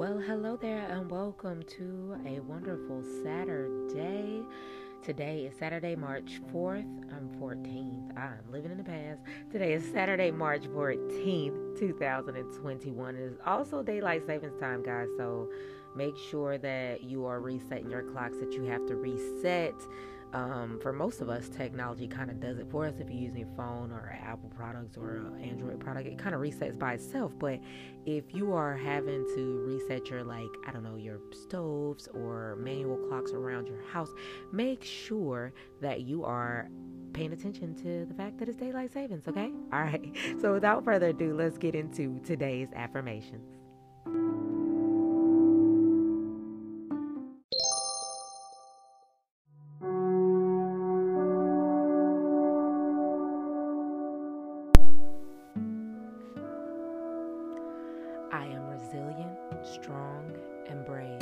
Well, hello there, and welcome to a wonderful Saturday. Today is Saturday, March 4th. I'm 14th. I'm living in the past. Today is Saturday, March 14th, 2021. It is also daylight savings time, guys. So make sure that you are resetting your clocks that you have to reset um, for most of us, technology kind of does it for us. If you're using a phone or Apple products or an Android product, it kind of resets by itself. But if you are having to reset your, like, I don't know, your stoves or manual clocks around your house, make sure that you are paying attention to the fact that it's daylight savings, okay? All right. So without further ado, let's get into today's affirmations. Strong, and brave.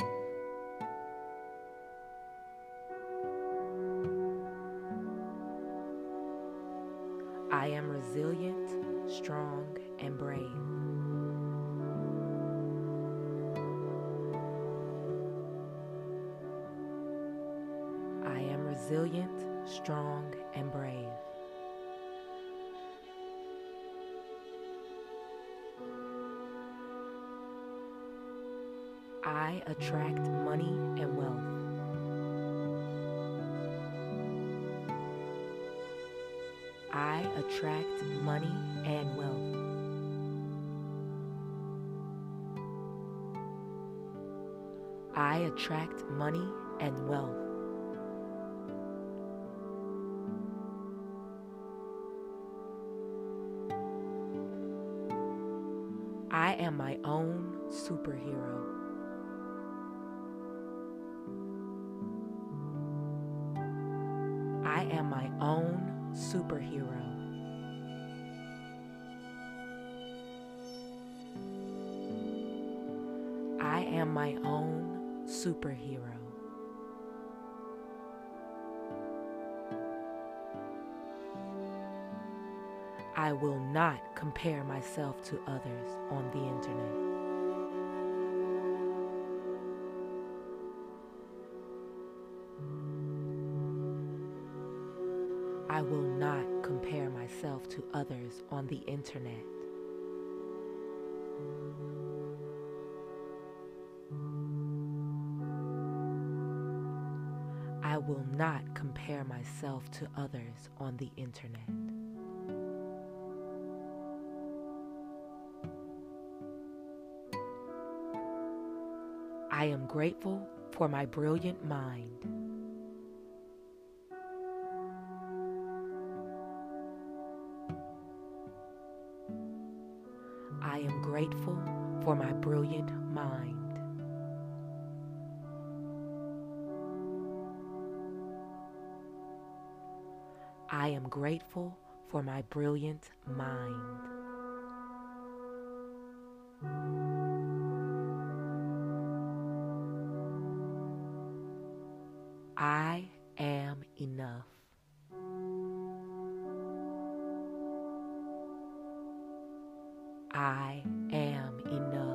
I am resilient, strong, and brave. I am resilient, strong, and brave. I attract money and wealth. I attract money and wealth. I attract money and wealth. I am my own superhero. Superhero. I am my own superhero. I will not compare myself to others on the internet. I will not compare myself to others on the internet. I will not compare myself to others on the internet. I am grateful for my brilliant mind. For my brilliant mind. I am grateful for my brilliant mind. I am enough. I am enough.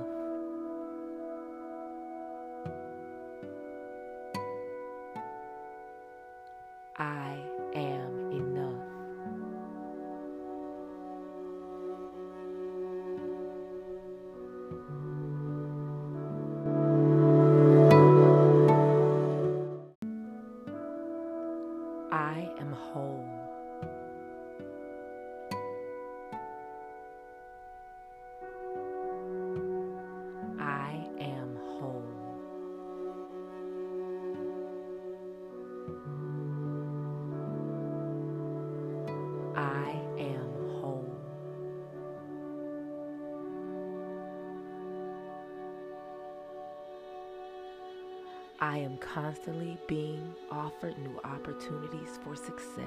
I am constantly being offered new opportunities for success.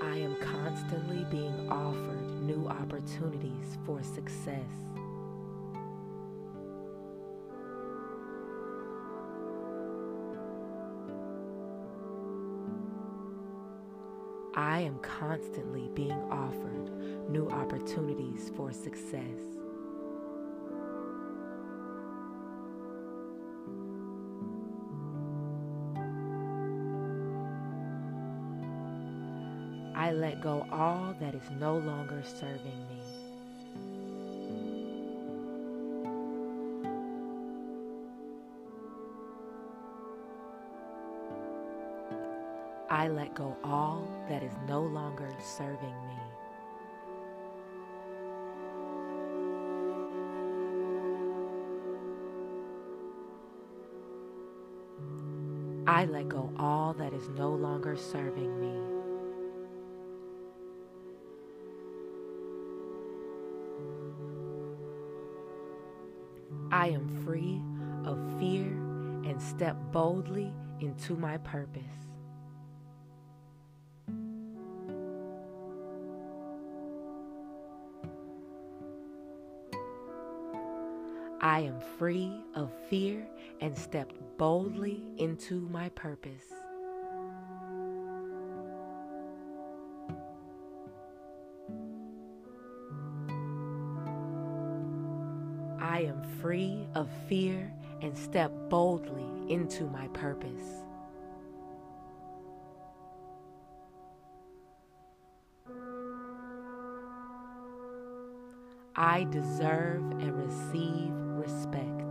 I am constantly being offered new opportunities for success. Am constantly being offered new opportunities for success. I let go all that is no longer serving me. I let go all that is no longer serving me. I let go all that is no longer serving me. I am free of fear and step boldly into my purpose. I am free of fear and stepped boldly into my purpose. I am free of fear and step boldly into my purpose. I deserve and receive respect.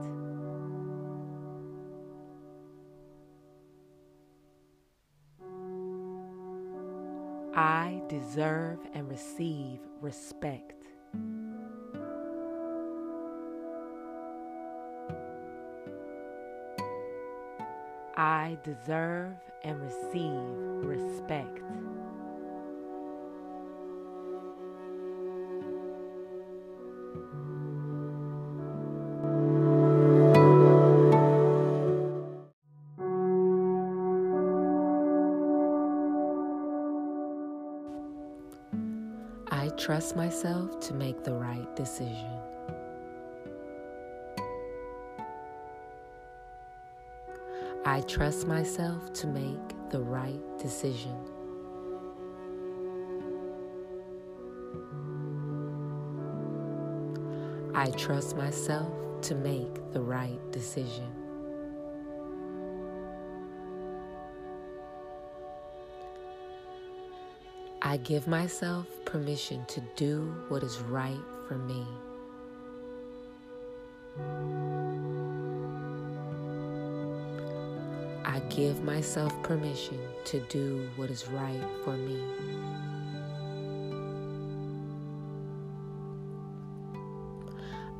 I deserve and receive respect. I deserve and receive respect. Trust myself to make the right decision. I trust myself to make the right decision. I trust myself to make the right decision. I give myself permission to do what is right for me. I give myself permission to do what is right for me.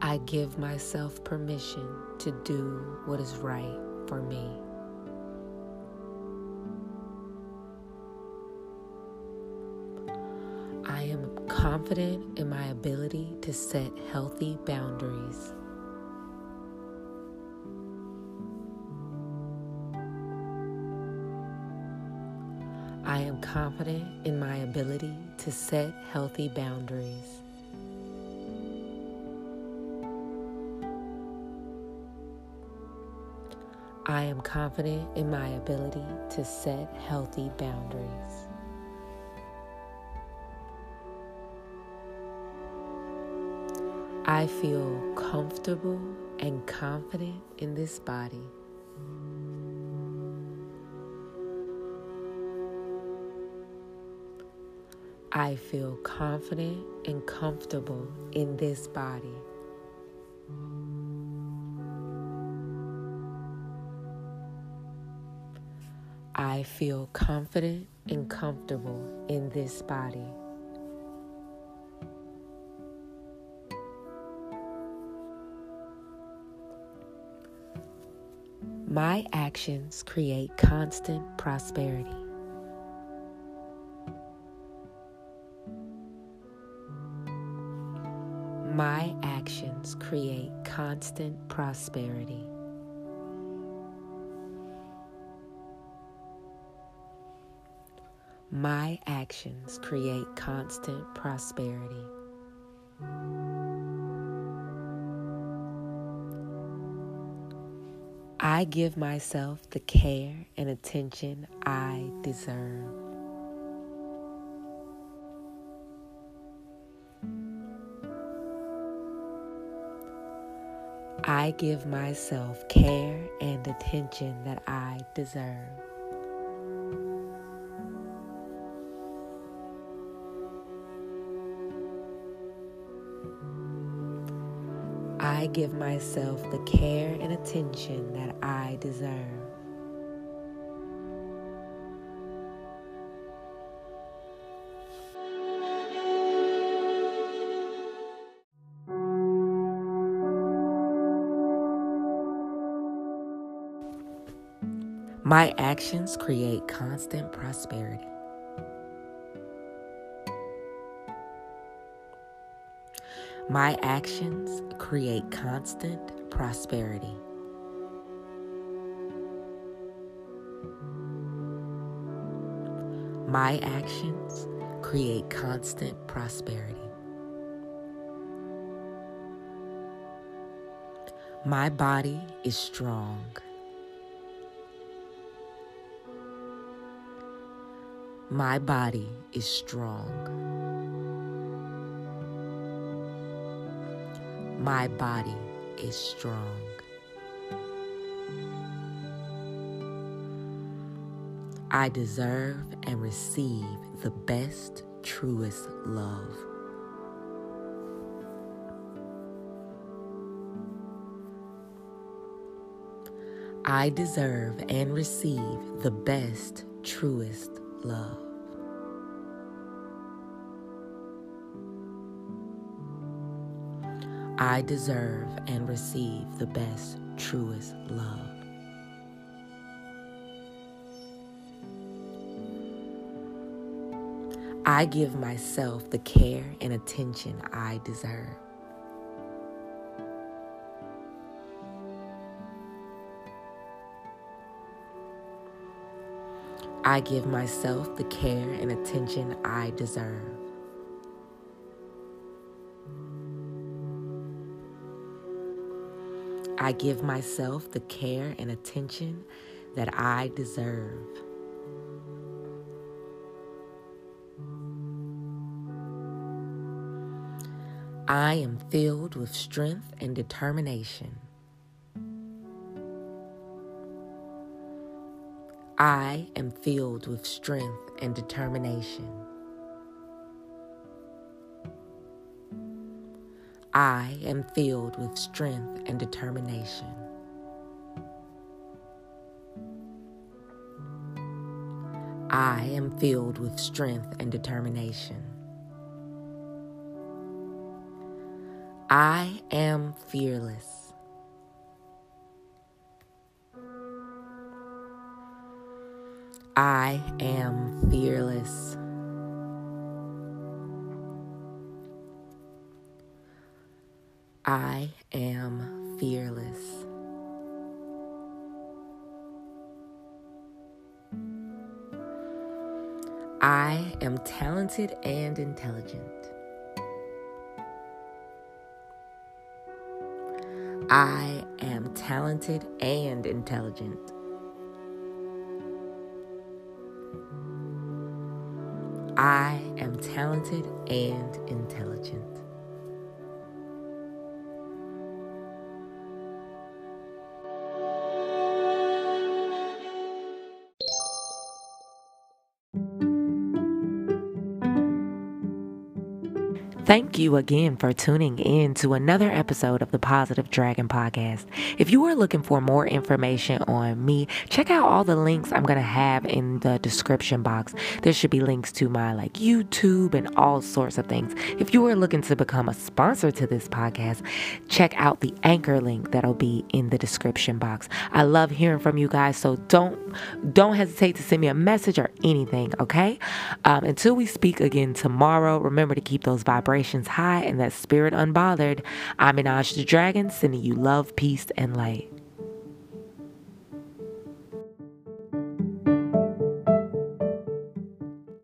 I give myself permission to do what is right for me. Confident in my ability to set healthy boundaries. I am confident in my ability to set healthy boundaries. I am confident in my ability to set healthy boundaries. I feel comfortable and confident in this body. I feel confident and comfortable in this body. I feel confident and comfortable in this body. My actions create constant prosperity. My actions create constant prosperity. My actions create constant prosperity. I give myself the care and attention I deserve. I give myself care and attention that I deserve. I give myself the care and attention that I deserve. My actions create constant prosperity. My actions create constant prosperity. My actions create constant prosperity. My body is strong. My body is strong. My body is strong. I deserve and receive the best, truest love. I deserve and receive the best, truest love. I deserve and receive the best, truest love. I give myself the care and attention I deserve. I give myself the care and attention I deserve. I give myself the care and attention that I deserve. I am filled with strength and determination. I am filled with strength and determination. I am filled with strength and determination. I am filled with strength and determination. I am fearless. I am fearless. I am fearless. I am talented and intelligent. I am talented and intelligent. I am talented and intelligent. Thank you again for tuning in to another episode of the Positive Dragon Podcast. If you are looking for more information on me, check out all the links I'm going to have in the description box. There should be links to my like YouTube and all sorts of things. If you are looking to become a sponsor to this podcast, check out the anchor link that'll be in the description box. I love hearing from you guys, so don't don't hesitate to send me a message or anything, okay? Um, until we speak again tomorrow, remember to keep those vibrations vibrations high and that spirit unbothered. I'm Minaj the Dragon, sending you love, peace, and light.